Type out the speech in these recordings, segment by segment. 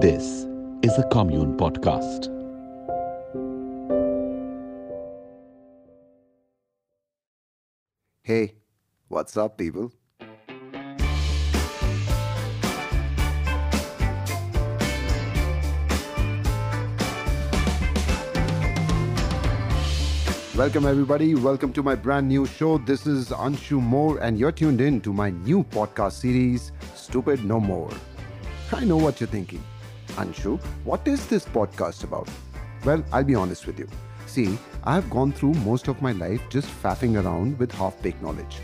This is a Kommune Podcast. Hey, what's up, people? Welcome, everybody. Welcome to my brand new show. This is Anshu Mor, and you're tuned in to my new podcast series, Stupid No More. I know what you're thinking. Anshu, what is this podcast about? Well, I'll be honest with you. See, I have gone through most of my life just faffing around with half-baked knowledge.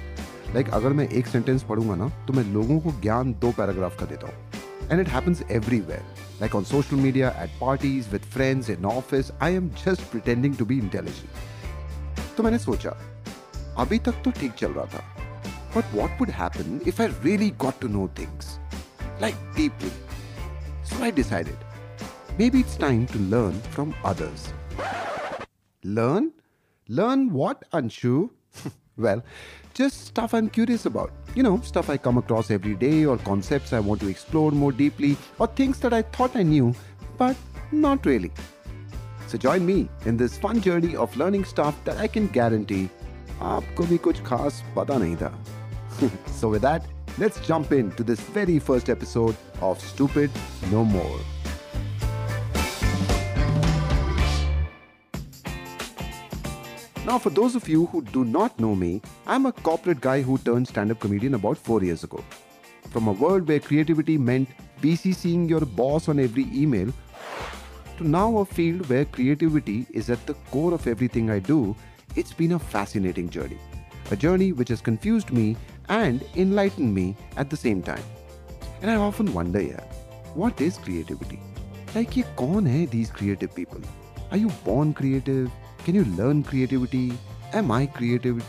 Like अगर मैं एक sentence पढ़ूँगा ना तो मैं लोगों को ज्ञान दो पैराग्राफ का देता हूँ and it happens everywhere. Like on social media, at parties, with friends, in office, I am just pretending to be intelligent. तो मैंने सोचा अभी तक तो ठीक चल रहा था but what would happen if I really got to know things like deeply so I decided may be it's time to learn from others learn learn what Anshu well, just stuff I'm curious about. You know, stuff I come across every day, or concepts I want to explore more deeply, or things that I thought I knew, but not really. So join me in this fun journey of learning stuff that I can guarantee आपको भी कुछ खास पता नहीं था. so with that, let's jump into this very first episode of Stupid No More. Now, for those of you who do not know me, I'm a corporate guy who turned stand up comedian about four years ago. From a world where creativity meant PCCing your boss on every email, to now a field where creativity is at the core of everything I do, it's been a fascinating journey. A journey which has confused me and enlightened me at the same time. And I often wonder, yeah, what is creativity? Like, ye kaun hai these creative people? Are you born creative? Can you learn creativity? Am I creative?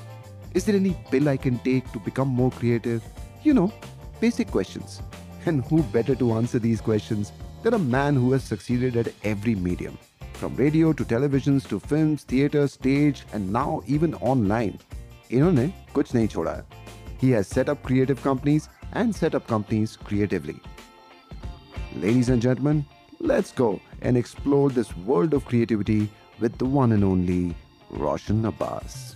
Is there any pill I can take to become more creative? You know, basic questions. And who better to answer these questions than a man who has succeeded at every medium? From radio to televisions to films, theatre, stage, and now even online. इन्होंने कुछ नहीं छोड़ा है. he has set up creative companies and set up companies creatively. Ladies and gentlemen, let's go and explore this world of creativity with the one and only Roshan Abbas.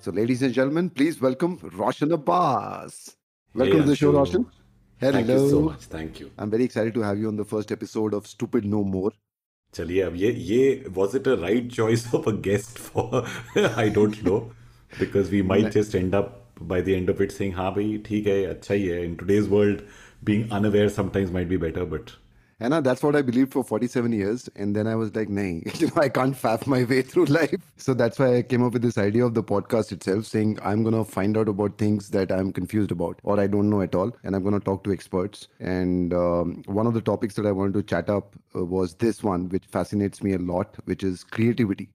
So, ladies and gentlemen, please welcome Roshan Abbas. Welcome Hey, to the show, Roshan. Hello. Thank you so much. Thank you. I'm very excited to have you on the first episode of Stupid No More. चलिए अब ये ये was it a right choice of a guest for I don't know because we might just end up by the end of it saying हाँ भाई ठीक है अच्छा ही है. In today's world being unaware sometimes might be better but And uh, that's what I believed for 47 years. And then I was like, nay, you know, I can't faff my way through life. So that's why I came up with this idea of the podcast itself, saying I'm going to find out about things that I'm confused about or I don't know at all. And I'm going to talk to experts. And um, one of the topics that I wanted to chat up uh, was this one, which fascinates me a lot, which is creativity.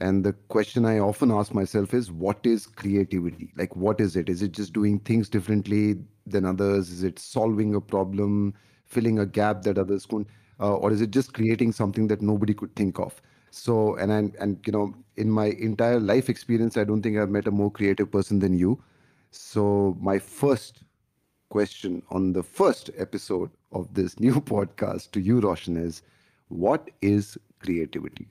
And the question I often ask myself is, what is creativity? Like, what is it? Is it just doing things differently than others? Is it solving a problem, filling a gap that others couldn't? Uh, or is it just creating something that nobody could think of? So, and, and, and, you know, in my entire life experience, I don't think I've met a more creative person than you. So, my first question on the first episode of this new podcast to you, Roshan, is what is creativity?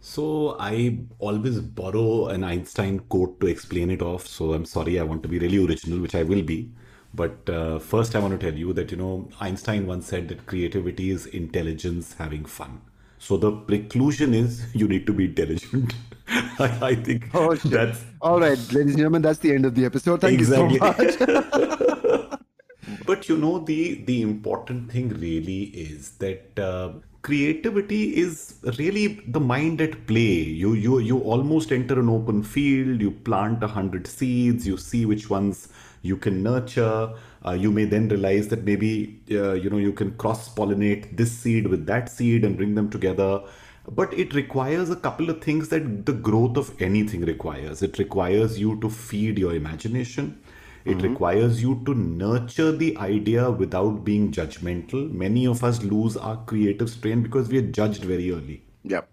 so I always borrow an Einstein quote to explain it off so I'm sorry I want to be really original which I will be but uh, first I want to tell you that you know Einstein once said that creativity is intelligence having fun so the preclusion is you need to be intelligent I, I think Oh, shit. that's All right, ladies and gentlemen, that's the end of the episode. Thank Exactly. you so much. but you know the the important thing really is that uh, creativity is really the mind at play you you you almost enter an open field you plant a hundred seeds you see which ones you can nurture uh, you may then realize that maybe uh, you know you can cross pollinate this seed with that seed and bring them together but it requires a couple of things that the growth of anything requires it requires you to feed your imagination it requires you to nurture the idea without being judgmental. Many of us lose our creative strain because we are judged very early. Yep.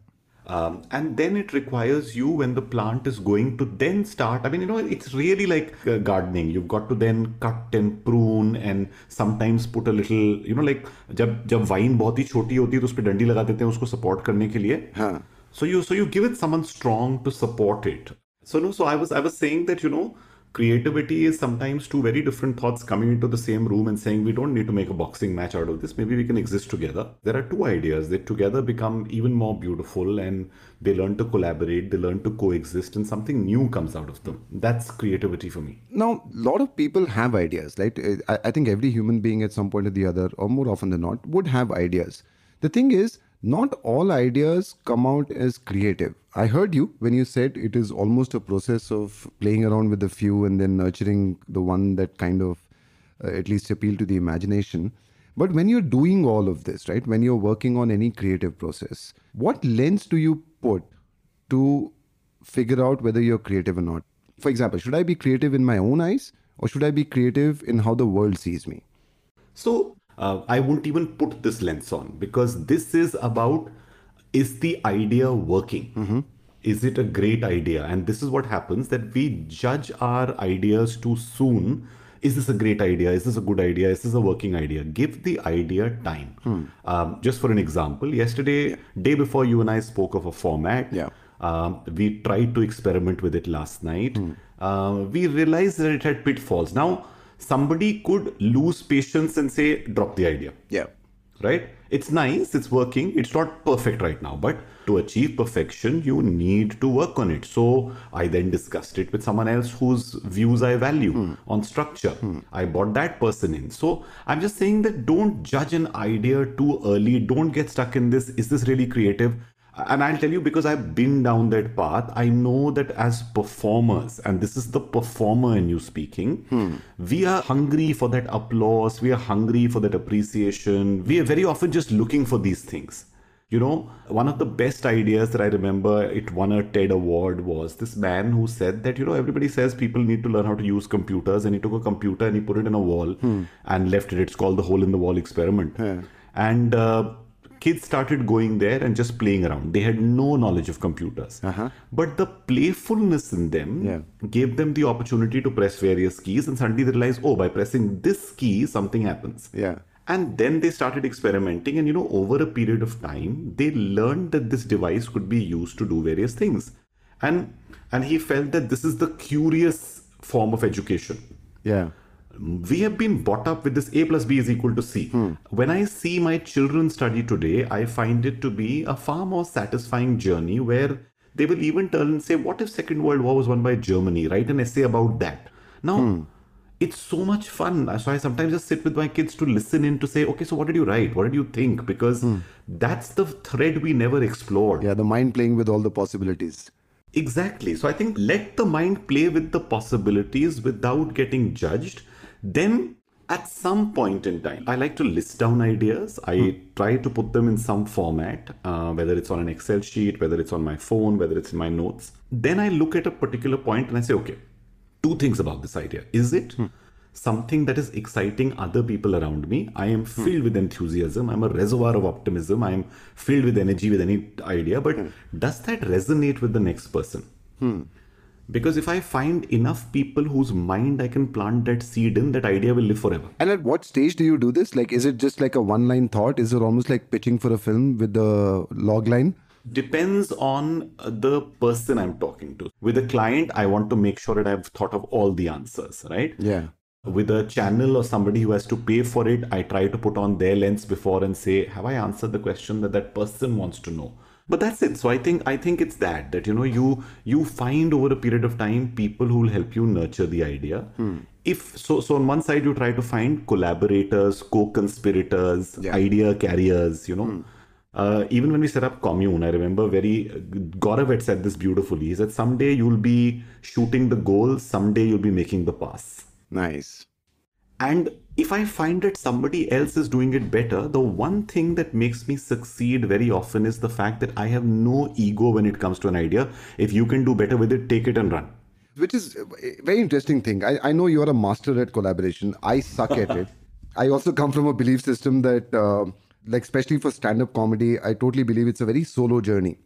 Um, and then it requires you when the plant is going to then start. I mean, you know, it's really like uh, gardening. You've got to then cut and prune and sometimes put a little, you know, like जब जब wine बहुत ही छोटी होती है तो उस पर डंडी लगा देते हैं उसको सपोर्ट करने के लिए हाँ. so you so you give it someone strong to support it so no so i was i was saying that you know creativity is sometimes two very different thoughts coming into the same room and saying we don't need to make a boxing match out of this. Maybe we can exist together. There are two ideas. That together become even more beautiful and they learn to collaborate they learn to coexist and something new comes out of them. That's creativity for me. Now, a lot of people have ideas, right? Uh, I, I think every human being at some point or the other, or more often than not, would have ideas. The thing is, not all ideas come out as creative. I heard you when you said it is almost a process of playing around with a few and then nurturing the one that kind of uh, at least appeal to the imagination. But when you're doing all of this, right, when you're working on any creative process, what lens do you put to figure out whether you're creative or not? For example, should I be creative in my own eyes or should I be creative in how the world sees me? So uh, I won't even put this lens on because this is about is the idea working? Is it a great idea? And this is what happens that we judge our ideas too soon. Is this a great idea? Is this a good idea? Is this a working idea? Give the idea time. Um, just for an example, yesterday, day before you and I spoke of a format, Yeah. um, we tried to experiment with it last night. Uh, we realized that it had pitfalls. Now, somebody could lose patience and say, drop the idea. Yeah. Right? It's nice, it's working, it's not perfect right now, but to achieve perfection, you need to work on it. So I then discussed it with someone else whose views I value hmm. on structure. Hmm. I brought that person in. So I'm just saying that don't judge an idea too early. Don't get stuck in this. Is this really creative? And I'll tell you because I've been down that path, I know that as performers, and this is the performer in you speaking, we are hungry for that applause, we are hungry for that appreciation. We are very often just looking for these things. You know, one of the best ideas that I remember it won a TED award was this man who said that, you know, everybody says people need to learn how to use computers, and he took a computer and he put it in a wall and left it. It's called the hole in the wall experiment. And uh, kids started going there and just playing around. They had no knowledge of computers. Uh-huh. But the playfulness in them Yeah. gave them the opportunity to press various keys, and suddenly they realized, oh, by pressing this key, something happens. Yeah. And then they started experimenting, and you know, over a period of time, they learned that this device could be used to do various things. And and he felt that this is the curious form of education Yeah. We have been brought up with this a plus b is equal to c. Hmm. When i see my children study today i find it to be a far more satisfying journey where they will even turn and say what if second world war was won by germany? Write an essay about that. Now hmm. it's so much fun. So i sometimes just sit with my kids to listen in to say okay so what did you write? What did you think? Because hmm. that's the thread we never explored. Yeah. The mind playing with all the possibilities. Exactly. So I think let the mind play with the possibilities without getting judged. Then at some point in time, I like to list down ideas. I hmm. try to put them in some format, uh, whether it's on an Excel sheet, whether it's on my phone, whether it's in my notes. Then I look at a particular point and I say, okay, two things about this idea. Is it hmm. something that is exciting other people around me? I am hmm. filled with enthusiasm. I'm a reservoir of optimism. I'm filled with energy with any idea. But does that resonate with the next person? Because if I find enough people whose mind I can plant that seed in, that idea will live forever. And at what stage do you do this? Like, is it just like a one line thought? Is it almost like pitching for a film with the log line? depends on the person I'm talking to. With a client, I want to make sure that I've thought of all the answers, right? Yeah. With a channel or somebody who has to pay for it, I try to put on their lens before and say, have I answered the question that that person wants to know? But that's it. So I think I think it's that that you know you you find over a period of time people who will help you nurture the idea. If so, so on one side you try to find collaborators, co-conspirators, idea carriers. You know. Uh, even when we set up Kommune, I remember very Gaurav had said this beautifully. He said, "Someday you'll be shooting the goal. Someday you'll be making the pass." Nice. And if I find that somebody else is doing it better, the one thing that makes me succeed very often is the fact that I have no ego when it comes to an idea. If you can do better with it, take it and run. Which is a very interesting thing. I, I know you are a master at collaboration. I suck at it. I also come from a belief system that, uh, like, especially for stand up comedy, I totally believe it's a very solo journey.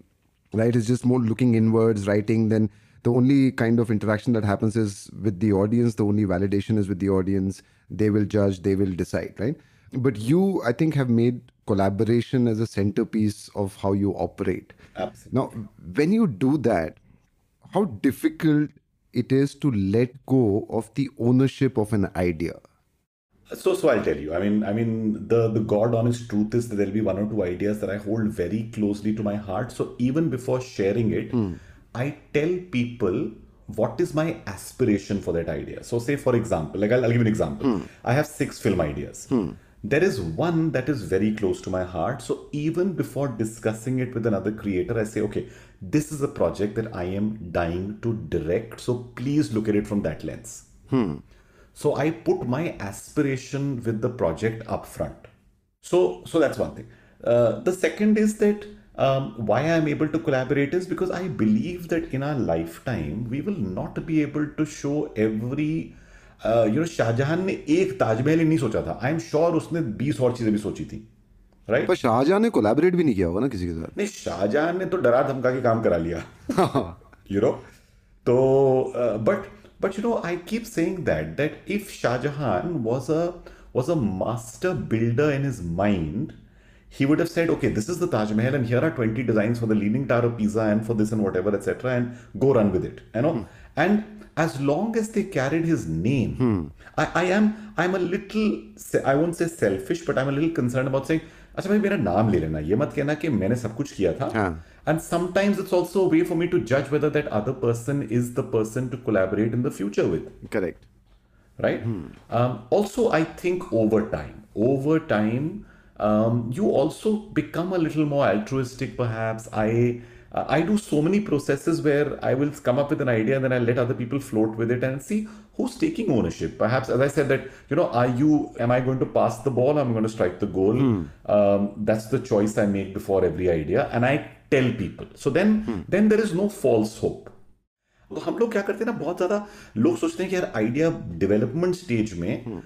right? It's just more looking inwards, writing. Then the only kind of interaction that happens is with the audience. The only validation is with the audience. They will judge, they will decide, right? But you, I think, have made collaboration as a centerpiece of how you operate. Absolutely. Now, when you do that, how difficult it is to let go of the ownership of an idea. So, so I'll tell you. I mean, I mean, the the god honest truth is that there'll be one or two ideas that I hold very closely to my heart. So even before sharing it, hmm. I tell people what is my aspiration for that idea. So, say for example, like I'll, I'll give you an example. Hmm. I have six film ideas. Hmm. There is one that is very close to my heart. So even before discussing it with another creator, I say, okay, this is a project that I am dying to direct. So please look at it from that lens. Hmm. So I put my aspiration with the project up front. So, so that's one thing. Uh, the second is that um, why I'm able to collaborate is because I believe that in our lifetime we will not be able to show every. Uh, you know, Shah Jahan ने एक ताजमहल ही नहीं सोचा था I am sure उसने 20 और चीज़ें भी सोची थी राइट पर शाहजहां ने कोलैबोरेट भी नहीं किया होगा ना किसी के साथ नहीं शाहजहां ने तो डरा धमका के काम करा लिया you know so uh, but but you know i keep saying that that if shah jahan was a was a master builder in his mind he would have said okay this is the taj mahal and here are 20 designs for the leaning tower of pisa and for this and whatever etc and go run with it you know and as long as they carried his name I, I am i'm a little se- i won't say selfish but i'm a little concerned about saying अच्छा भाई मेरा नाम ले लेना ये मत कहना कि मैंने सब कुछ किया था हाँ. and sometimes it's also a way for me to judge whether that other person is the person to collaborate in the future with correct right um, also i think over time over time um, you also become a little more altruistic perhaps i uh, i do so many processes where i will come up with an idea and then i let other people float with it and see who's taking ownership perhaps as i said that you know are you am i going to pass the ball i'm going to strike the goal um, that's the choice i make before every idea and i tell people so then then there is no false hope तो हम लोग क्या करते हैं ना बहुत ज्यादा लोग सोचते हैं कि यार आइडिया डेवलपमेंट स्टेज में अ,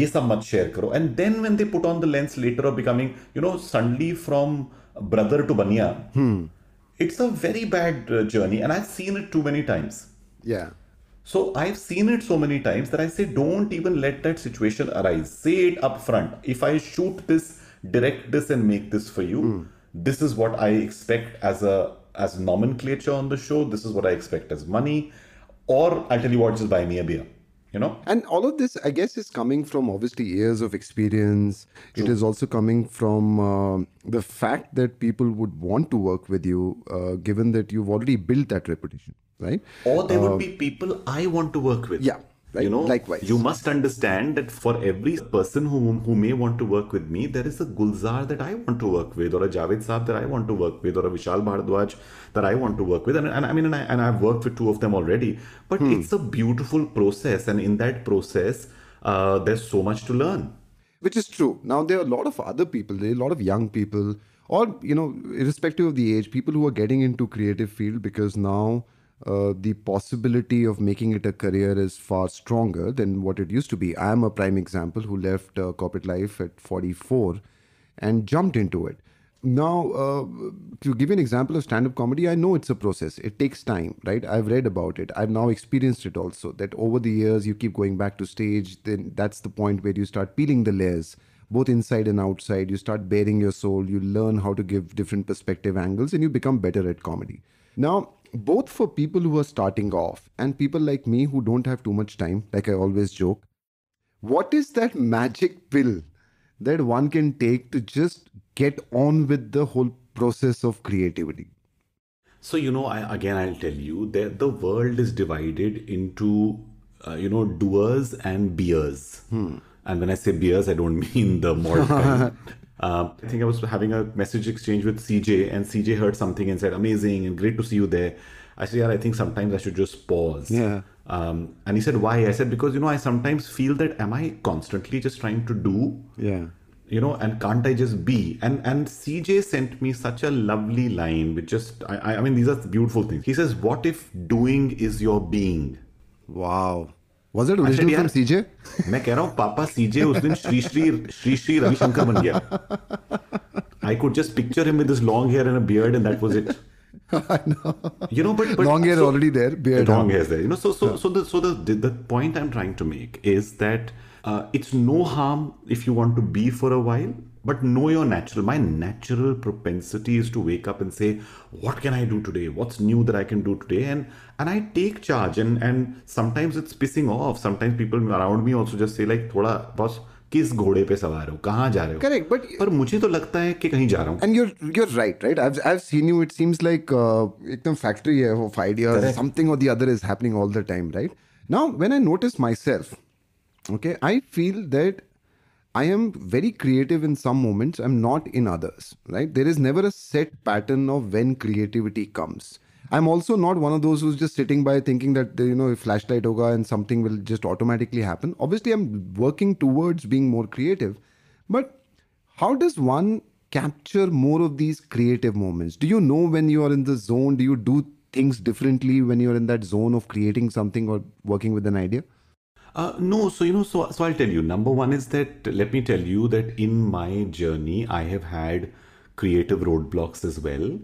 ये सब मत शेयर करो and then when they put on the lens letter of becoming you know suddenly from brother to बनिया it's a very bad journey and I seen it to many times या So I've seen it so many times that I say, don't even let that situation arise. Say it up front. If I shoot this, direct this, and make this for you, this is what I expect as a as nomenclature on the show. This is what I expect as money, or I'll tell you what, just buy me a beer. You know. And all of this, I guess, is coming from obviously years of experience. It is also coming from uh, the fact that people would want to work with you, uh, given that you've already built that reputation, right? or there would be people I want to work with. Uh, yeah, You know, likewise. You must understand that for every person who who may want to work with me, there is a Gulzar that I want to work with, or a Javed Saab that I want to work with, or a Vishal Bhardwaj that I want to work with, and, and I mean, and, I, and I've worked with two of them already. But Hmm. it's a beautiful process, and in that process, uh, there's so much to learn. Which is true. Now there are a lot of other people, there are a lot of young people, or you know, irrespective of the age, people who are getting into creative field because now uh, the possibility of making it a career is far stronger than what it used to be. I am a prime example who left uh, corporate life at 44 and jumped into it. Now, uh, to give you an example of stand up comedy, I know it's a process. It takes time, right? I've read about it. I've now experienced it also. That over the years, you keep going back to stage, then that's the point where you start peeling the layers, both inside and outside. You start bearing your soul, you learn how to give different perspective angles, and you become better at comedy. Now, both for people who are starting off and people like me who don't have too much time, like I always joke, what is that magic pill that one can take to just get on with the whole process of creativity? So you know, I, again, I'll tell you that the world is divided into uh, you know doers and beers. And when I say beers, I don't mean the malt kind. Uh, I think I was having a message exchange with CJ, and CJ heard something and said, "Amazing and great to see you there." I said, "Yeah, I think sometimes I should just pause." Yeah. Um, and he said, "Why?" I said, "Because you know, I sometimes feel that am I constantly just trying to do." Yeah. you know and can't i just be and and cj sent me such a lovely line which just i i I mean these are beautiful things he says what if doing is your being Wow. Was it I said, original "Yeah." from CJ? मैं कह रहा हूँ पापा सीजे उस दिन श्री श्री श्री श्री रविशंकर बन गया I could just picture him with his long hair and a beard and that was it I know. You know, but, but Long hair so- already there, beard. long huh? hairs there. You know, so so so the so the the, the point I'm trying to make is that uh, it's no harm if you want to be for a while, but know your natural. My natural propensity is to wake up and say, "What can I do today? What's new that I can do today?" And and I take charge. And and sometimes it's pissing off. Sometimes people around me also just say like, "थोड़ा boss किस घोड़े पे सवार हो कहाँ जा रहे हो Correct, but- पर मुझे तो लगता है कि कहीं जा रहा हूँ And you're you're right, right? I've I've seen you. It seems like uh, एकदम factory है of ideas. Correct. Something or the other is happening all the time, right? Now, when I notice myself, okay, I feel that I am very creative in some moments. I'm not in others, right? There is never a set pattern of when creativity comes. I'm also not one of those who's just sitting by thinking that you know flashlight hoga and something will just automatically happen. Obviously, I'm working towards being more creative, but how does one capture more of these creative moments? Do you know when you are in the zone? Do you do things differently when you're in that zone of creating something or working with an idea? Uh, no, so you know, so so I'll tell you. Number one is that let me tell you that in my journey, I have had creative roadblocks as well.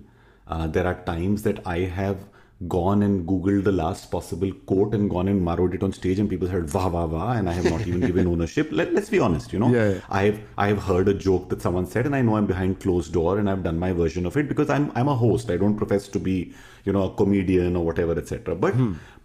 Uh, there are times that I have gone and googled the last possible quote and gone and marrowed it on stage, and people said "wah wah wah," and I have not even given ownership. Let, let's be honest, you know. Yeah, yeah. I have I have heard a joke that someone said, and I know I'm behind closed door, and I've done my version of it because I'm I'm a host. I don't profess to be, you know, a comedian or whatever, etc. But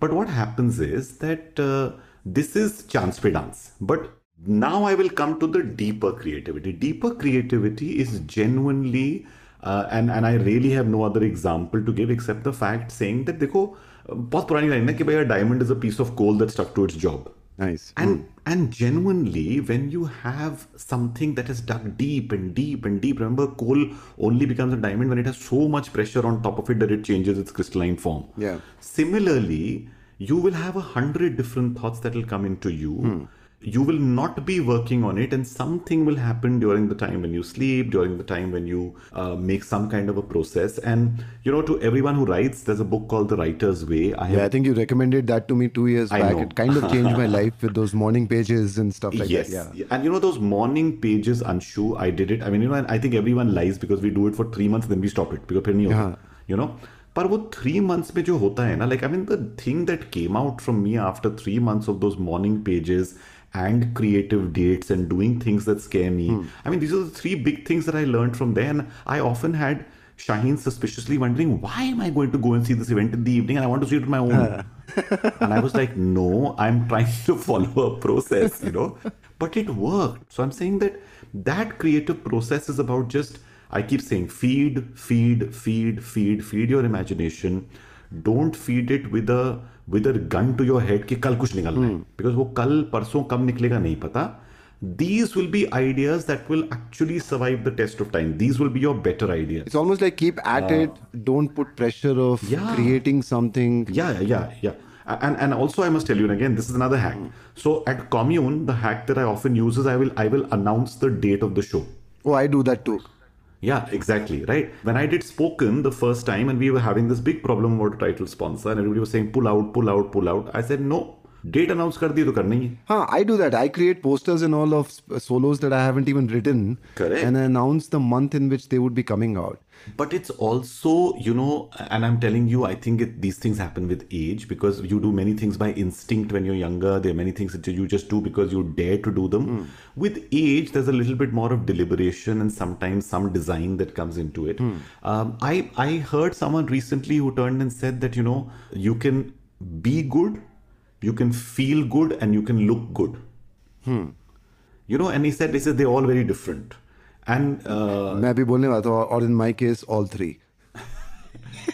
but what happens is that uh, this is chance pe dance. But now I will come to the deeper creativity. Deeper creativity is genuinely, uh, and and I really have no other example to give except the fact saying that देखो बहुत पुरानी line है कि भाई a diamond is a piece of coal that stuck to its job. Nice. And and genuinely, when you have something that is dug deep and deep and deep, remember, coal only becomes a diamond when it has so much pressure on top of it that it changes its crystalline form. Yeah. Similarly, you will have a hundred different thoughts that will come into you. You will not be working on it, and something will happen during the time when you sleep, during the time when you uh, make some kind of a process. And you know, to everyone who writes, there's a book called The Writer's Way. I have, yeah, I think you recommended that to me two years I back. Know. It kind of changed my life with those morning pages and stuff like yes. that. Yeah, and you know, those morning pages, Anshu, I did it. I mean, you know, I think everyone lies because we do it for three months, then we stop it because, yeah. you know पर वो three months में जो होता है ना like I mean the thing that came out from me after three months of those morning pages and creative dates and doing things that scare me. I mean, these are the three big things that I learned from there. And I often had Shaheen suspiciously wondering, why am I going to go and see this event in the evening and I want to see it on my own? and I was like, no, I'm trying to follow a process, you know. But it worked. So I'm saying that that creative process is about just, I keep saying feed, feed, feed, feed, feed your imagination. Don't feed it with a with a gun to your head कि कल कुछ निकलना है। hmm. Because वो कल परसों कब निकलेगा नहीं पता। These will be ideas that will actually survive the test of time. These will be your better ideas. It's almost like keep at uh, it. Don't put pressure of yeah. creating something. Yeah yeah yeah and and also i must tell you again this is another hack. Hmm. So at Kommune the hack that i often use is i will i will announce the date of the show. Oh i do that too. Yeah, exactly. Right. When I did spoken the first time, and we were having this big problem about a title sponsor, and everybody was saying pull out, pull out, pull out. I said no. Date announce कर दी तो करना ही है. Huh, I do that. I create posters and all of s- solos that I haven't even written. Correct. And I announce the month in which they would be coming out. But it's also, you know, and I'm telling you, I think it, these things happen with age because you do many things by instinct when you're younger. There are many things that you just do because you dare to do them. Hmm. With age, there's a little bit more of deliberation and sometimes some design that comes into it. Hmm. Um, I I heard someone recently who turned and said that you know you can be good, you can feel good, and you can look good. Hmm. You know, and he said, he said they're all very different. And मैं भी बोलने वाला था और in my case all three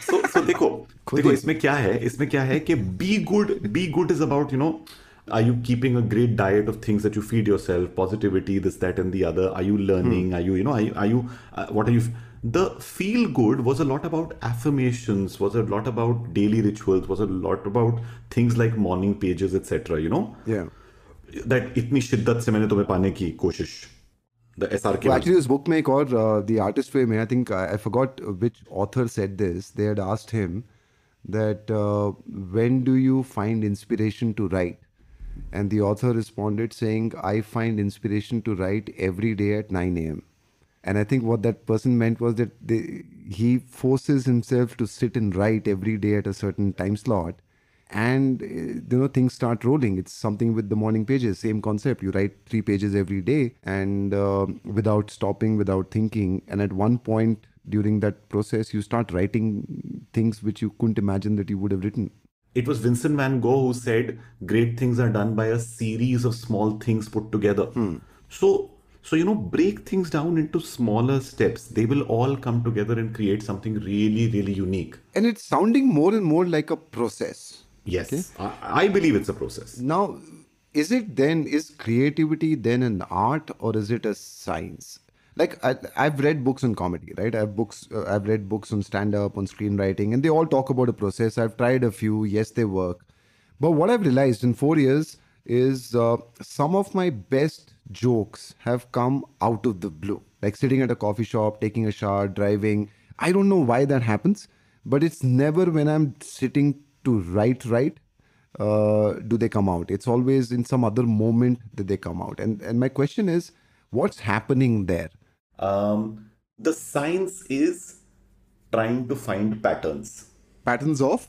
so so देखो देखो इसमें क्या है इसमें क्या है कि be good be good is about you know are you keeping a great diet of things that you feed yourself positivity this that and the other are you learning are you you know I are you what are you the feel good was a lot about affirmation was a lot about daily rituals was a lot about things like morning pages etcetera you know that इतनी शिद्दत से मैंने तुम्हें पाने की कोशिश। the SRK. Well, actually, this book make or uh, the artist way, I think I, I, forgot which author said this. They had asked him that uh, when do you find inspiration to write? And the author responded saying, I find inspiration to write every day at 9 a.m. And I think what that person meant was that they, he forces himself to sit and write every day at a certain time slot and uh, you know things start rolling. It's something with the morning pages, same concept. You write three pages every day, and uh, without stopping, without thinking. And at one point during that process, you start writing things which you couldn't imagine that you would have written. It was Vincent van Gogh who said, "Great things are done by a series of small things put together." So, so you know, break things down into smaller steps. They will all come together and create something really, really unique. And it's sounding more and more like a process. Yes, I, I believe it's a process. Now, is it then, is creativity then an art or is it a science? Like I, I've read books on comedy, right? I've books, uh, I've read books on stand-up, on screenwriting, and they all talk about a process. I've tried a few. Yes, they work. But what I've realized in four years is uh, some of my best jokes have come out of the blue, like sitting at a coffee shop, taking a shower, driving. I don't know why that happens, but it's never when I'm sitting to write, right, uh, do they come out. It's always in some other moment that they come out. And and my question is, what's happening there? Um, the science is trying to find patterns. Patterns of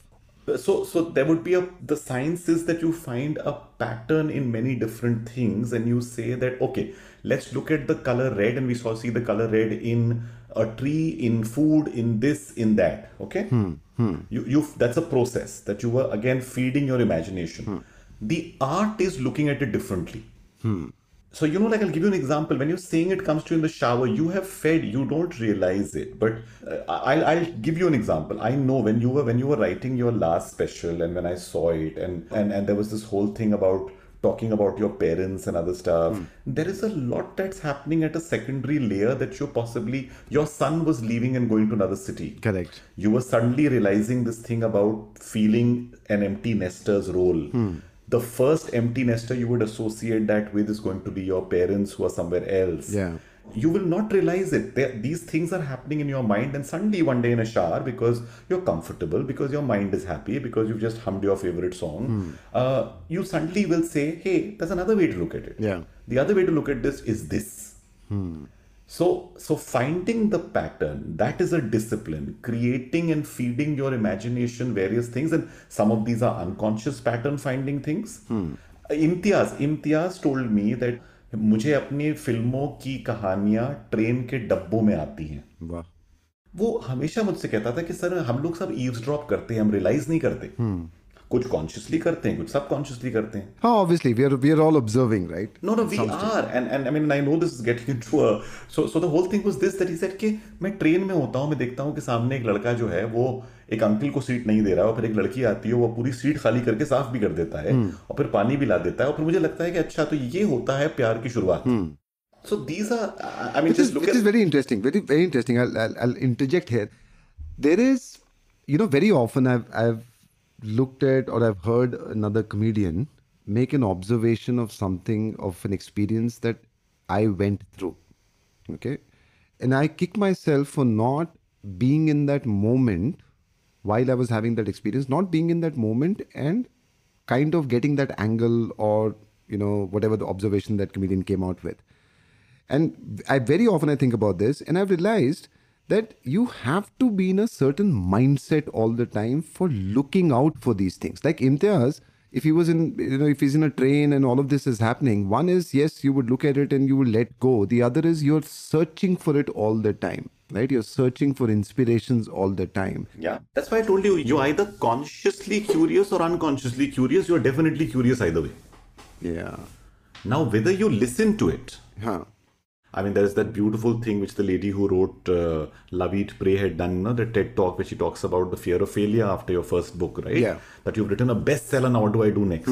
So, so there would be a the science is that you find a pattern in many different things, and you say that okay, let's look at the color red, and we saw see the color red in a tree, in food, in this, in that. Okay, hmm, hmm. you you that's a process that you were again feeding your imagination. Hmm. The art is looking at it differently. So, you know, like I'll give you an example. When you're saying it comes to you in the shower, you have fed, you don't realize it. But uh, I'll, I'll give you an example. I know when you were when you were writing your last special and when I saw it and and, and there was this whole thing about talking about your parents and other stuff. Hmm. There is a lot that's happening at a secondary layer that you're possibly your son was leaving and going to another city correct. you were suddenly realizing this thing about feeling an empty nester's role. Hmm. The first empty nester you would associate that with is going to be your parents who are somewhere else. Yeah you will not realize it. These things are happening in your mind, and suddenly one day in a shower, because you're comfortable, because your mind is happy, because you've just hummed your favorite song, mm. uh, you suddenly will say, "Hey, there's another way to look at it." Yeah. The other way to look at this is this. Mm. So, so finding the pattern that is a discipline. Creating and feeding your imagination various things, and some of these are unconscious pattern finding things. Mm. Imtiaz, Imtiaz told me that मुझे अपनी फ़िल्मों की कहानियाँ train के डब्बों में आती हैं। वाह। वो हमेशा मुझसे कहता था कि सर हम लोग सब ईव्स ड्रॉप करते हैं हम रियलाइज़ नहीं करते। कुछ कॉन्शियसली करते हैं कुछ सबकॉन्शियसली करते हैं। हाँ obviously we are we are all observing right no no we are and and I mean I know this is getting into a so so the whole thing was this that he said कि मैं train में होता हूँ मैं देखता हूँ कि सामने एक लड़का जो है वो एक अंकल को सीट नहीं दे रहा है और फिर एक लड़की आती है वो पूरी सीट खाली करके साफ़ भी कर देता है hmm. और फिर पानी भी ला देता है और फिर मुझे लगता है कि अच्छा तो ये होता है प्यार की शुरुआत। So these are I mean just look it is very interesting very very interesting I I interject here there is you know very often I I looked at or i've heard another comedian make an observation of something of an experience that i went through okay? And i kick myself for not being in that moment while i was having that experience not being in that moment and kind of getting that angle or you know whatever the observation that comedian came out with. And I very often I think about this, and I've realized that you have to be in a certain mindset all the time for looking out for these things. Like Imtiaz, if he was in, you know, if he's in a train and all of this is happening, one is yes, you would look at it and you will let go. The other is you're searching for it all the time, right? You're searching for inspirations all the time. Yeah, that's why I told you, you're either consciously curious or unconsciously curious. You're definitely curious either way. Yeah. Now, whether you listen to it, Huh. I mean, there's that beautiful thing which the lady who wrote uh, Love Eat Pray had done, you know, the TED talk, where she talks about the fear of failure after your first book, right? Yeah. That you've written a bestseller, now what do I do next?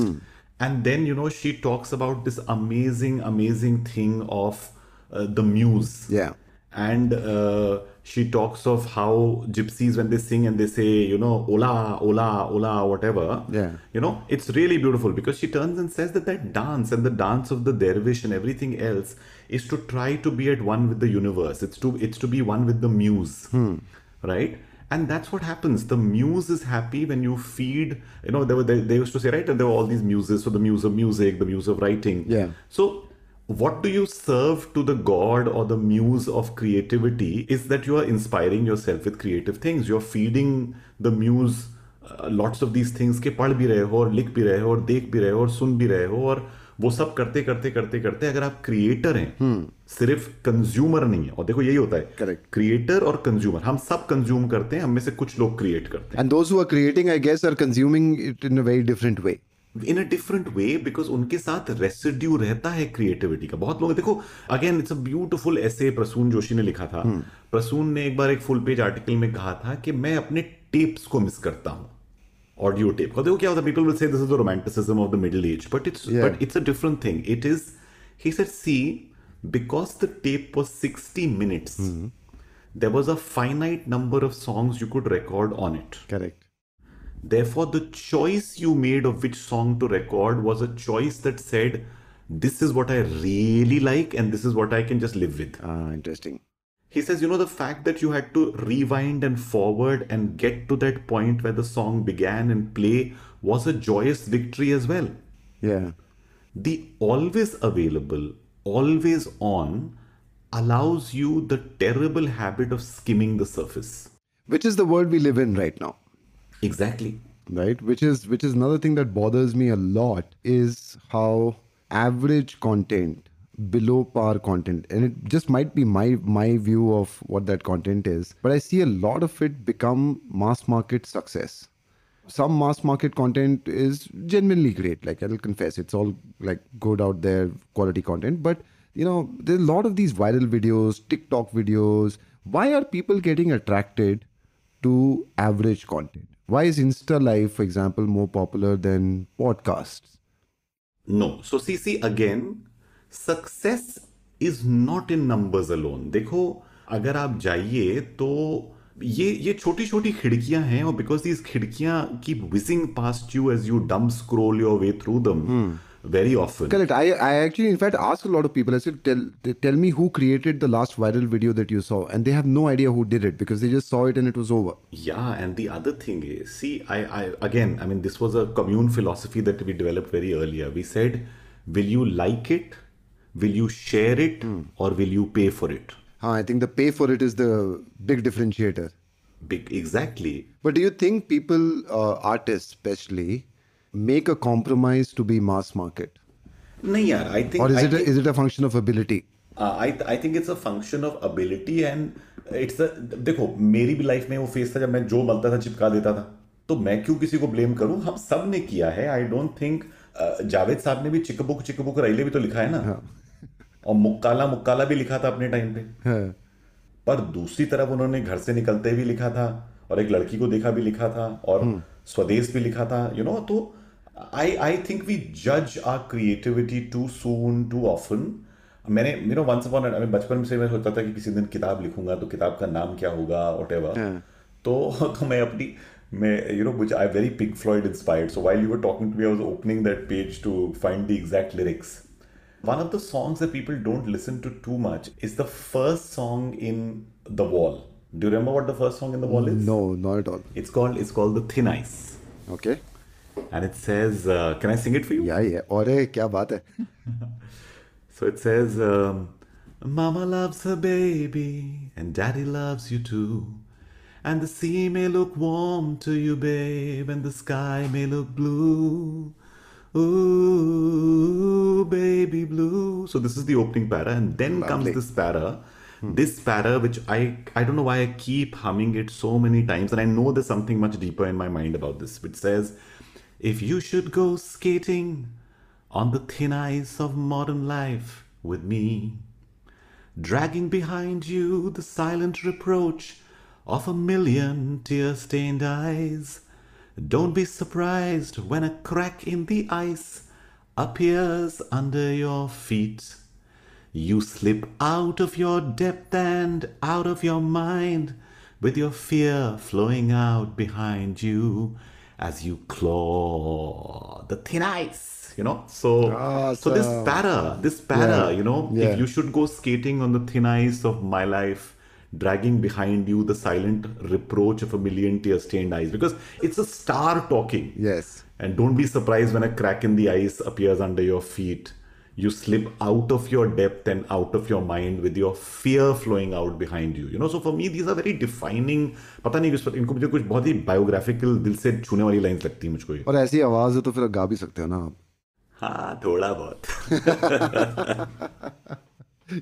And then, you know, she talks about this amazing, amazing thing of uh, the muse. Yeah. And uh, she talks of how gypsies, when they sing and they say, you know, ola, ola, ola, whatever, Yeah. you know, it's really beautiful because she turns and says that that dance and the dance of the dervish and everything else is to try to be at one with the universe. It's to it's to be one with the muse, hmm. right? And that's what happens. The muse is happy when you feed. You know, they, were, they, they used to say right, and there were all these muses. So the muse of music, the muse of writing. Yeah. So what do you serve to the god or the muse of creativity is that you are inspiring yourself with creative things you're feeding the muse uh, lots of these things ke pad bhi rahe ho aur likh bhi rahe ho aur dekh bhi rahe ho aur sun bhi rahe ho aur वो सब करते करते करते करते अगर आप creator हैं सिर्फ़ कंज्यूमर नहीं है। और देखो यही होता है। Correct. क्रिएटर और कंज्यूमर हम सब कंज्यूम करते हैं हम में से कुछ लोग क्रिएट करते हैं। Who are creating, I guess, are consuming it in a very different way. In a different way because उनके साथ रेसिड्यू रहता है क्रिएटिविटी का। बहुत लोग देखो अगेन इट्स अ ब्यूटिफुल ऐसे प्रसून जोशी ने लिखा था। प्रसून ने एक बार एक फुल पेज आर्टिकल में कहा था कि मैं अपने टेप्स को मिस करता हूँ। audio tape. Because okay, other people will say this is the romanticism of the Middle Age, but it's yeah. but it's a different thing. It is. He said, see, because the tape was sixty minutes, mm-hmm. there was a finite number of songs you could record on it. Correct. Therefore, the choice you made of which song to record was a choice that said, "This is what I really like, and this is what I can just live with." Ah, interesting. He says, You know, the fact that you had to rewind and forward and get to that point where the song began and play was a joyous victory as well. Yeah. The always available, always on allows you the terrible habit of skimming the surface. Which is the world we live in right now. Exactly. right which is which is another thing that bothers me a lot is how average content below par content. And it just might be my my view of what that content is but i see a lot of it become mass market success. Some mass market content is genuinely great like i'll confess it's all like good out there quality content but you know there's a lot of these viral videos tiktok videos. Why are people getting attracted to average content? Why is insta live for example more popular than podcasts? No. So see, see again, success is not in numbers alone. देखो अगर आप जाइए तो ये ये छोटी छोटी खिड़कियाँ हैं और बिकॉज़ these खिड़कियाँ keep whizzing past you as you dumb scroll your way through them very often. correct i i actually in fact asked a lot of people i said tell they tell me who created the last viral video that you saw and they have no idea who did it because they just saw it and it was over Yeah, and the other thing is, see, I, I again, I mean, this was a commune philosophy that we developed very earlier. We said, will you like it, will you share it, mm. or will you pay for it? huh, i think the pay for it is the big differentiator Big, exactly. but do you think people uh, artists especially make a compromise to be mass market नहीं यार, I think. or is I it think, a, is it a function of ability Uh, I I think it's a function of ability and it's a देखो मेरी भी life में वो face था जब मैं जो मलता था चिपका देता था तो मैं क्यों किसी को ब्लेम करूँ हम सबने किया है आई डोंट थिंक जावेद साहब ने भी चिकबुक चिकबुक रैले भी तो लिखा है ना और मुक्काला मुक्काला भी लिखा था अपने टाइम पे। हाँ. पर दूसरी तरफ़ उन्होंने घर से निकलते भी लिखा था और एक लड़की को देखा भी लिखा था और स्वदेश भी लिखा था यू नो तो आई आई थिंक वी जज our creativity too soon too often मैंने यू नो वंस अपॉन मैं बचपन से मैं सोचता था कि किसी दिन किताब लिखूँगा तो किताब का नाम क्या होगा वट एवर तो तो मैं अपनी मैं यू नो मुझे I very Pink Floyd inspired so while you were talking to me I was opening that page to find the exact lyrics One of the songs that people don't listen to too much is the first song in The Wall. Do you remember what the first song in The Wall is? No, not at all. It's called it's called The Thin Ice. Okay. And it says, uh, can I sing it for you? Yeah, yeah. Ore, kya baat hai? so it says, um, Mama loves her baby and daddy loves you too. And the sea may look warm to you, babe, and the sky may look blue. Ooh, baby blue. So this is the opening para, and then comes this para. Hmm. This para, which I I don't know why I keep humming it so many times, and I know there's something much deeper in my mind about this, which says, "If you should go skating on the thin ice of modern life with me, dragging behind you the silent reproach of a million tear stained eyes. Don't be surprised when a crack in the ice appears under your feet. You slip out of your depth and out of your mind with your fear flowing out behind you as you claw the thin ice, you know? So, so this Awesome. para, this para, Yeah. you know, Yeah. if you should go skating on the thin ice of my life, dragging behind you the silent reproach of a million tear stained eyes, because it's a star talking. yes And don't be surprised when a crack in the ice appears under your feet. you slip out of your depth and out of your mind with your fear flowing out behind you you know so for me these are very defining पता नहीं किस पर इनको मुझे कुछ बहुत ही biographical दिल से छूने वाली लाइंस लगती है मुझको ये और ऐसी आवाज है तो फिर गा भी सकते हो ना आप हाँ थोड़ा बहुत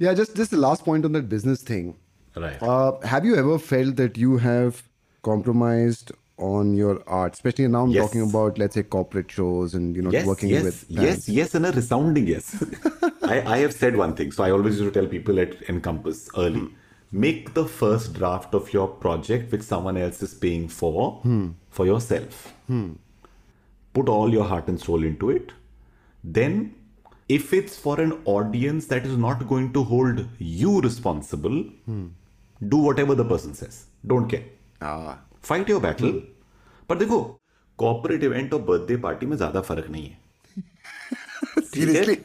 Yeah, just just the last point on that business thing. right Uh, have you ever felt that you have compromised on your art, especially now I'm Yes. talking about let's say corporate shows and you know yes, working yes, with yes, brands. yes, and a resounding yes. I, I have said one thing, so I always used to tell people at Encompass early: hmm. make the first draft of your project which someone else is paying for hmm. for yourself. Hmm. Put all your heart and soul into it. Then, if it's for an audience that is not going to hold you responsible, do whatever the person says don't care fight your battle पर देखो cooperative and और birthday party में ज़्यादा फ़र्क नहीं है। seriously,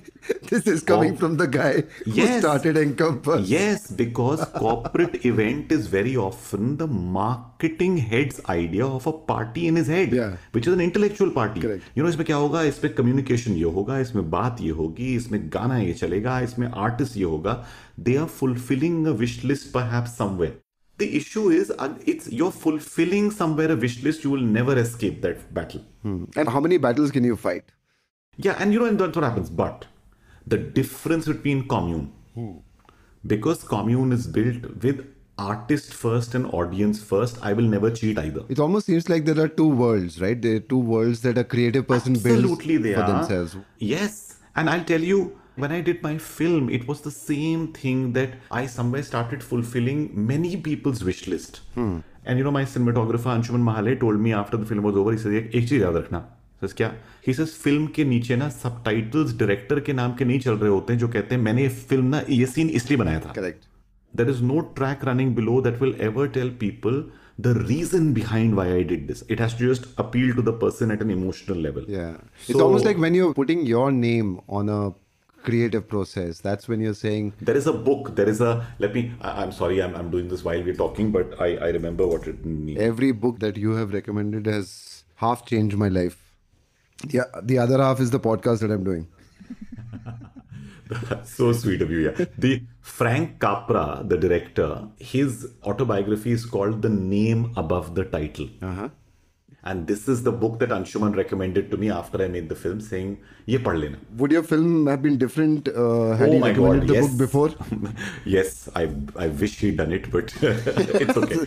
this is coming Oh. from the guy who Yes. started Encompass. yes because corporate event is very often the marketing head's idea of a party in his head Yeah. which is an intellectual party Correct. you know इसमें क्या होगा इसमें communication ये होगा इसमें बात ये होगी इसमें गाना ये चलेगा इसमें आर्टिस्ट ये होगा they are fulfilling a wish list perhaps somewhere the issue is uh, it's you're fulfilling somewhere a wish list you will never escape that battle Hmm. And how many battles can you fight? Yeah, and you know, and that's what happens. But the difference between Kommune, because Kommune is built with artist first and audience first, I will never cheat either. It almost seems like there are two worlds, right? There are two worlds that a creative person Absolutely builds for are. themselves. Yes. And I'll tell you, when I did my film, it was the same thing that I somewhere started fulfilling many people's wish list. Hmm. And you know, my cinematographer Anshuman Mahale told me after the film was over, he said, Ek cheez yaad. रखना क्या he says film के नीचे ना subtitles director के नाम के नहीं चल रहे होते हैं जो कहते हैं मैंने ये फ़िल्म ना ये सीन इसलिए बनाया था Correct. there is no track running below that will ever tell people the reason behind why I did this. It has to just appeal to the person at an emotional level. Yeah. It's So- almost like when you're putting your name on a creative process, that's when you're saying, There is a book. There is a. Let me. I, I'm sorry. I'm, I'm doing this while we're talking, but I, I remember what it means. every book that you have recommended has half changed my life. Yeah, the other half is the podcast that I'm doing. so sweet of you. Yeah. The Frank Capra, the director, his autobiography is called "The Name Above the Title." Uh-huh. And this is the book that Anshuman recommended to me after I made the film, saying, "Ye pad lena." Would your film have been different uh, had oh you my recommended god! the yes. book before? yes, I I wish he'd done it, but it's okay.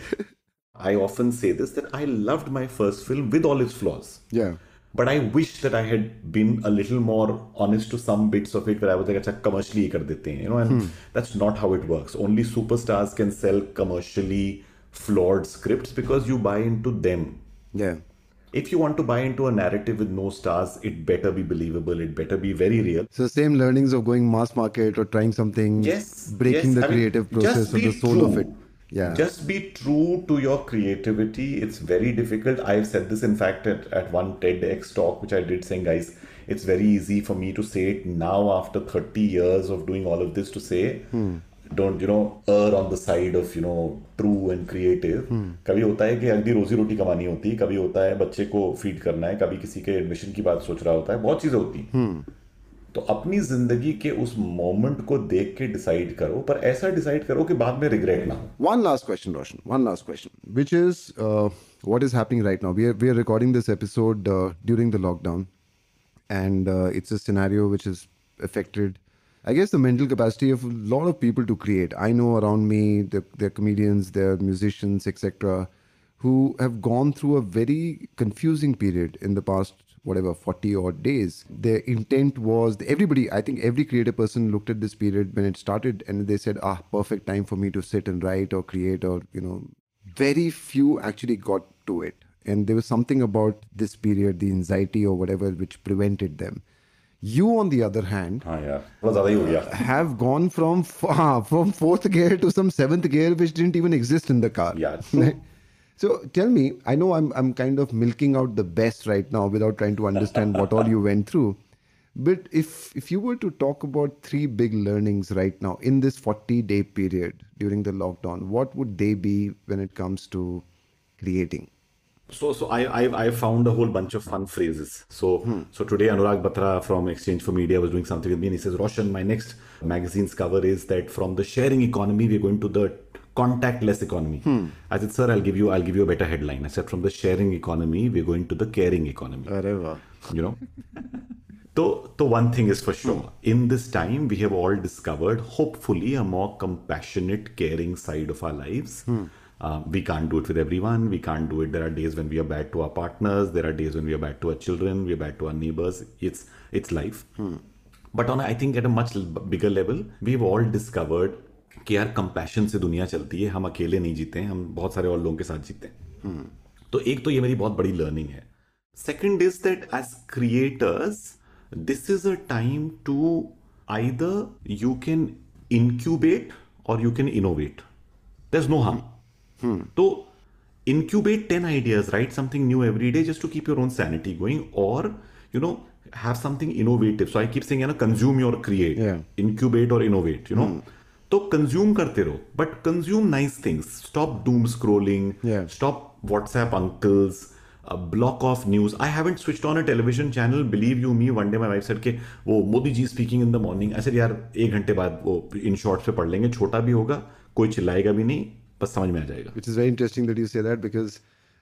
I often say this that I loved my first film with all its flaws. Yeah but I wish that I had been a little more honest to some bits of it where I was like, Acha, commercially you know, and hmm. that's not how it works. Only superstars can sell commercially flawed scripts because you buy into them. Yeah. If you want to buy into a narrative with no stars, it better be believable. It better be very real. So same learnings of going mass market or trying something, yes, breaking the creative process or the soul of it Yeah. Just be true to your creativity. It's very difficult. I've said this, in fact, at, at one TEDx talk, which I did, saying, guys, it's very easy for me to say it now after 30 years of doing all of this to say, don't, you know, err on the side of, you know, true and creative. कभी होता है कि अगली रोजी रोटी कमानी होती है कभी होता है बच्चे को फीड करना है कभी किसी के एडमिशन की बात सोच रहा होता है बहुत चीजें होती हैं तो अपनी ज़िंदगी के उस मोमेंट को देख के डिसाइड करो पर ऐसा डिसाइड करो कि बाद में रिग्रेट ना हो one last question Roshan one last question which is what is happening right now we are we are recording this episode during the lockdown and it's a scenario which is affected i guess the mental capacity of a lot of people to create i know around me they're, they're comedians they're musicians etc who have gone through a very confusing period in the past whatever 40 odd days the intent was everybody i think every creative person looked at this period when it started and they said ah perfect time for me to sit and write or create or you know. Very few actually got to it. And there was something about this period the anxiety or whatever which prevented them. You, on the other hand, have gone from from fourth gear to some seventh gear, which didn't even exist in the car. Yeah. so tell me i know i'm i'm kind of milking out the best right now without trying to understand what all you went through. But if if you were to talk about three big learnings right now in this 40 day period during the lockdown what would they be when it comes to creating? So, so I, I, I found a whole bunch of fun phrases. So, hmm. so today Anurag Batra from exchange4media was doing something with me, and he says, "Roshan, my next magazine's cover is that from the sharing economy we're going to the contactless economy. Hmm. I said, sir, I'll give you, I'll give you a better headline. I said, from the sharing economy, we're going to the caring economy. You know. So, the one thing is for sure, hmm. in this time, we have all discovered, hopefully, a more compassionate, caring side of our lives. Hmm. Uh, we can't do it with everyone. We can't do it. There are days when we are bad to our partners. There are days when we are bad to our children. We are bad to our neighbors. It's it's life. Hmm. But on, I think, at a much bigger level, we've all discovered कि यार compassion से दुनिया चलती है हम अकेले नहीं जीते हैं हम बहुत सारे और लोगों के साथ जीते हैं। तो एक तो ये मेरी बहुत बड़ी लर्निंग है। Second is that as creators this is a time to either you can incubate और यू कैन इनोवेट दस नो हम तो incubate ten ideas right something new every day just to keep your own sanity going और you know have something innovative so I keep saying you know consume your create incubate और innovate you know तो consume करते रहो। But consume nice things stop doom scrolling stop WhatsApp uncles block off news I haven't switch on a television channel believe you me one day my wife sir के वो Modi ji speaking in the morning ऐसे यार एक घंटे बाद वो in shorts पे पढ़ लेंगे। छोटा भी होगा कोई चिल्लाएगा भी नहीं बस समझ में आ जाएगा. It is very interesting that you say that because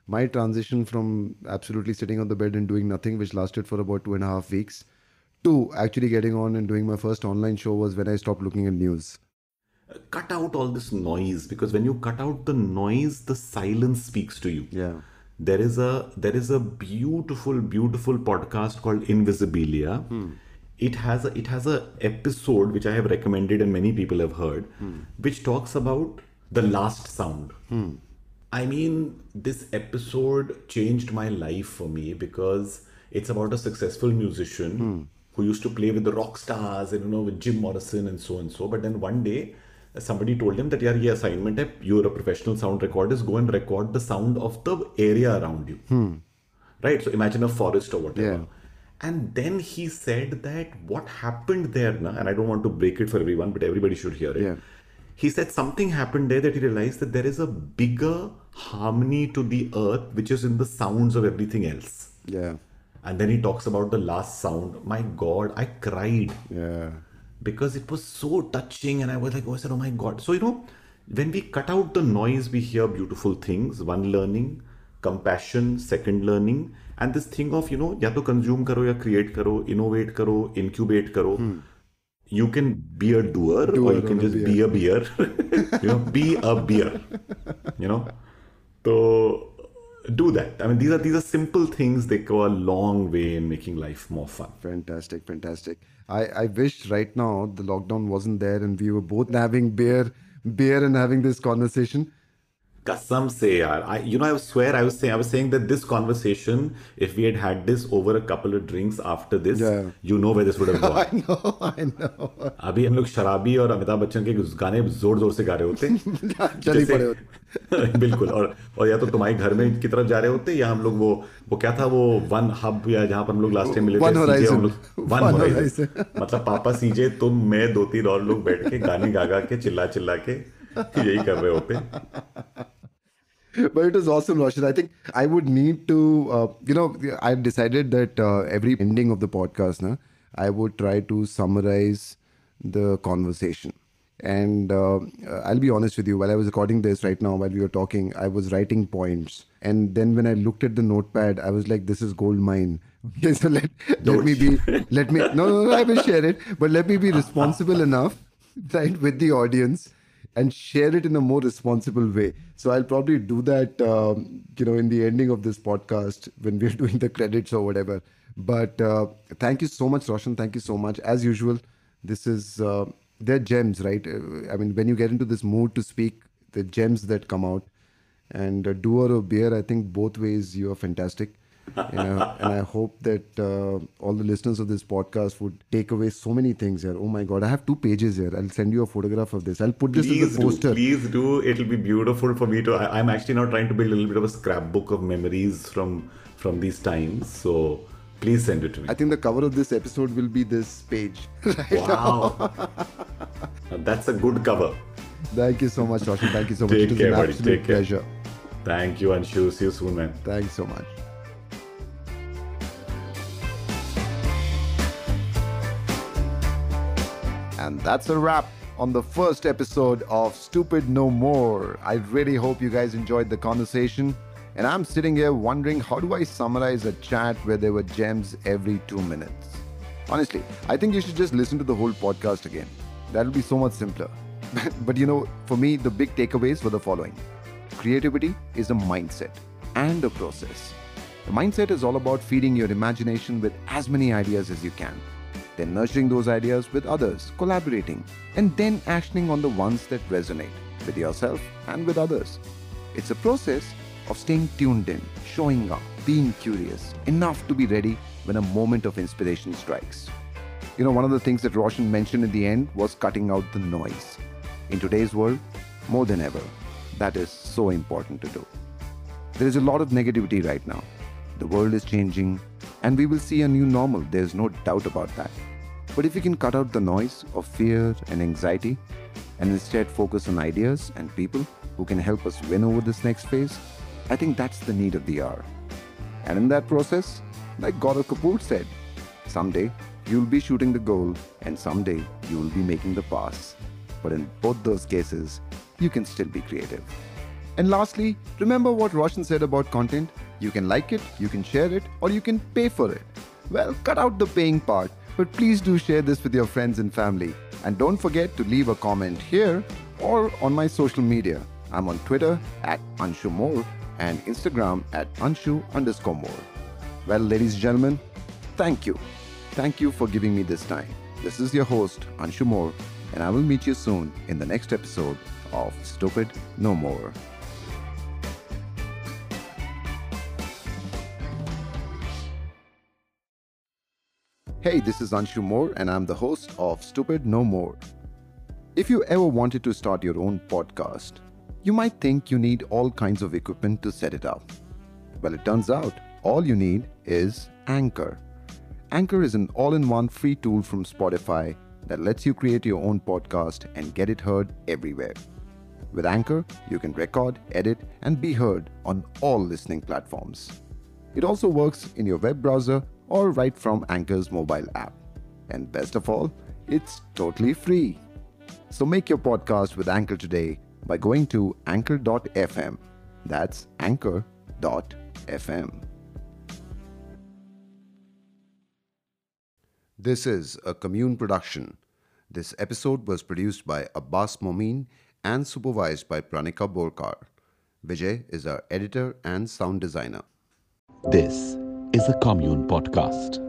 my transition from absolutely sitting on the bed and doing nothing which lasted for about two and half weeks to actually getting on and doing my first online show was when I stop looking an news cut out all this noise because when you cut out the noise the silence speaks to you. Yeah. there is a there is a beautiful beautiful podcast called invisibilia. Hmm. It has a it has a episode which i have recommended and many people have heard hmm. which talks about the last sound. Hmm. I mean this episode changed my life for me because it's about a successful musician who used to play with the rock stars and you know with jim morrison and so and so. But then one day somebody told him that yeah ये assignment है you're a professional sound recordist go and record the sound of the area around you hmm. right so imagine a forest or whatever Yeah. and then he said that what happened there na, and i don't want to break it for everyone but everybody should hear it Yeah. he said something happened there that he realized that there is a bigger harmony to the earth which is in the sounds of everything else Yeah. and then he talks about the last sound my god i cried Yeah because it was so touching and I was like, oh, I said, oh my God. So, you know, when we cut out the noise, we hear beautiful things. One learning, compassion, second learning, and this thing of, you know, ya to consume karo, ya create karo, innovate karo, incubate karo. Hmm. You can be a doer, doer or you can just be a beer. you know, be a beer. You know? So do that i mean these are these are simple things they go a long way in making life more fun Fantastic, fantastic. I, I wish right now the lockdown wasn't there and we were both having beer, beer and having this conversation. कसम से यार I you know I swear I was I was saying that this conversation if we had had this over a couple of drinks after this you know where this would have gone I know I know अभी हम लोग शराबी और अमिताभ बच्चन के गाने जोर-जोर से गा रहे होते। चल पड़े होते। बिल्कुल और और या तो तुम्हारे घर में की तरफ़ जा रहे होते या हम लोग वो वो क्या था वो वन हब या जहाँ पर हम लोग लास्ट टाइम मिले वन थे हम लोग वन होराइजन। मतलब पापा सीजे तुम मैं दो तीन और लोग बैठ के गाने गा गा के चिल्ला चिल्ला के यही कर रहे होते। but it was awesome, Roshan. I think I would need to, uh, you know, I've decided that uh, every ending of the podcast, na, I would try to summarize the conversation. And uh, I'll be honest with you, while I was recording this right now, while we were talking, I was writing points. And then when I looked at the notepad, I was like, this is gold mine. Okay, so let, let me be, let me, no, no, no, I will share it, but let me be responsible enough, right, with the audience and share it in a more responsible way. So I'll probably do that, um, you know, in the ending of this podcast when we're doing the credits or whatever. But uh, thank you so much, Roshan. Thank you so much. As usual, this is uh, they're gems, right? Uh, I mean, when you get into this mood to speak, the gems that come out. And uh, doer or beer, I think both ways you are fantastic. You know, and I hope that uh, all the listeners of this podcast would take away so many things here. Oh my God, I have two pages here. I'll send you a photograph of this. I'll put this please as a do poster. please do it'll be beautiful for me to I, i'm actually now trying to build a little bit of a scrapbook of memories from from these times so please send it to me I think the cover of this episode will be this page. wow Now that's a good cover Thank you so much, Roshan. Thank you so much. Take it was care, an buddy. absolute Take care. pleasure. Thank you, Anshu. See you soon, man. Thanks so much. And that's a wrap on the first episode of Stupid No More. I really hope you guys enjoyed the conversation. And I'm sitting here wondering how do I summarize a chat where there were gems every two minutes? Honestly, I think you should just listen to the whole podcast again. That'll be so much simpler. but you know, for me, the big takeaways were the following creativity is a mindset and a process. The mindset is all about feeding your imagination with as many ideas as you can, then nurturing those ideas with others, collaborating, and then actioning on the ones that resonate with yourself and with others. It's a process of staying tuned in, showing up, being curious, enough to be ready when a moment of inspiration strikes. You know, one of the things that Roshan mentioned in the end was cutting out the noise. In today's world, more than ever, that is so important to do. There is a lot of negativity right now. The world is changing, and we will see a new normal, there's no doubt about that. But if we can cut out the noise of fear and anxiety and instead focus on ideas and people who can help us win over this next phase, I think that's the need of the hour. And in that process, like Gaurav Kapoor said, someday you'll be shooting the goal and someday you will be making the pass. But in both those cases, you can still be creative. And lastly, remember what Roshan said about content? You can like it, you can share it, or you can pay for it. Well, cut out the paying part, but please do share this with your friends and family. And don't forget to leave a comment here or on my social media. I'm on Twitter at Anshu Mor and Instagram at Anshu underscore more. Well, ladies and gentlemen, thank you. Thank you for giving me this time. This is your host, Anshu Mor, and I will meet you soon in the next episode of Stupid No More. Hey, this is Anshu Mor, and I'm the host of Stupid No More. If you ever wanted to start your own podcast, you might think you need all kinds of equipment to set it up. Well, it turns out all you need is Anchor. Anchor is an all in one free tool from Spotify that lets you create your own podcast and get it heard everywhere. With Anchor, you can record, edit, and be heard on all listening platforms. It also works in your web browser or right from Anchor's mobile app. And best of all, it's totally free. So make your podcast with Anchor today by going to anchor.fm. That's anchor.fm. This is a Kommune production. This episode was produced by Abbas Momin and supervised by Pranika Borkar. Vijay is our editor and sound designer. This is a Kommune Podcast.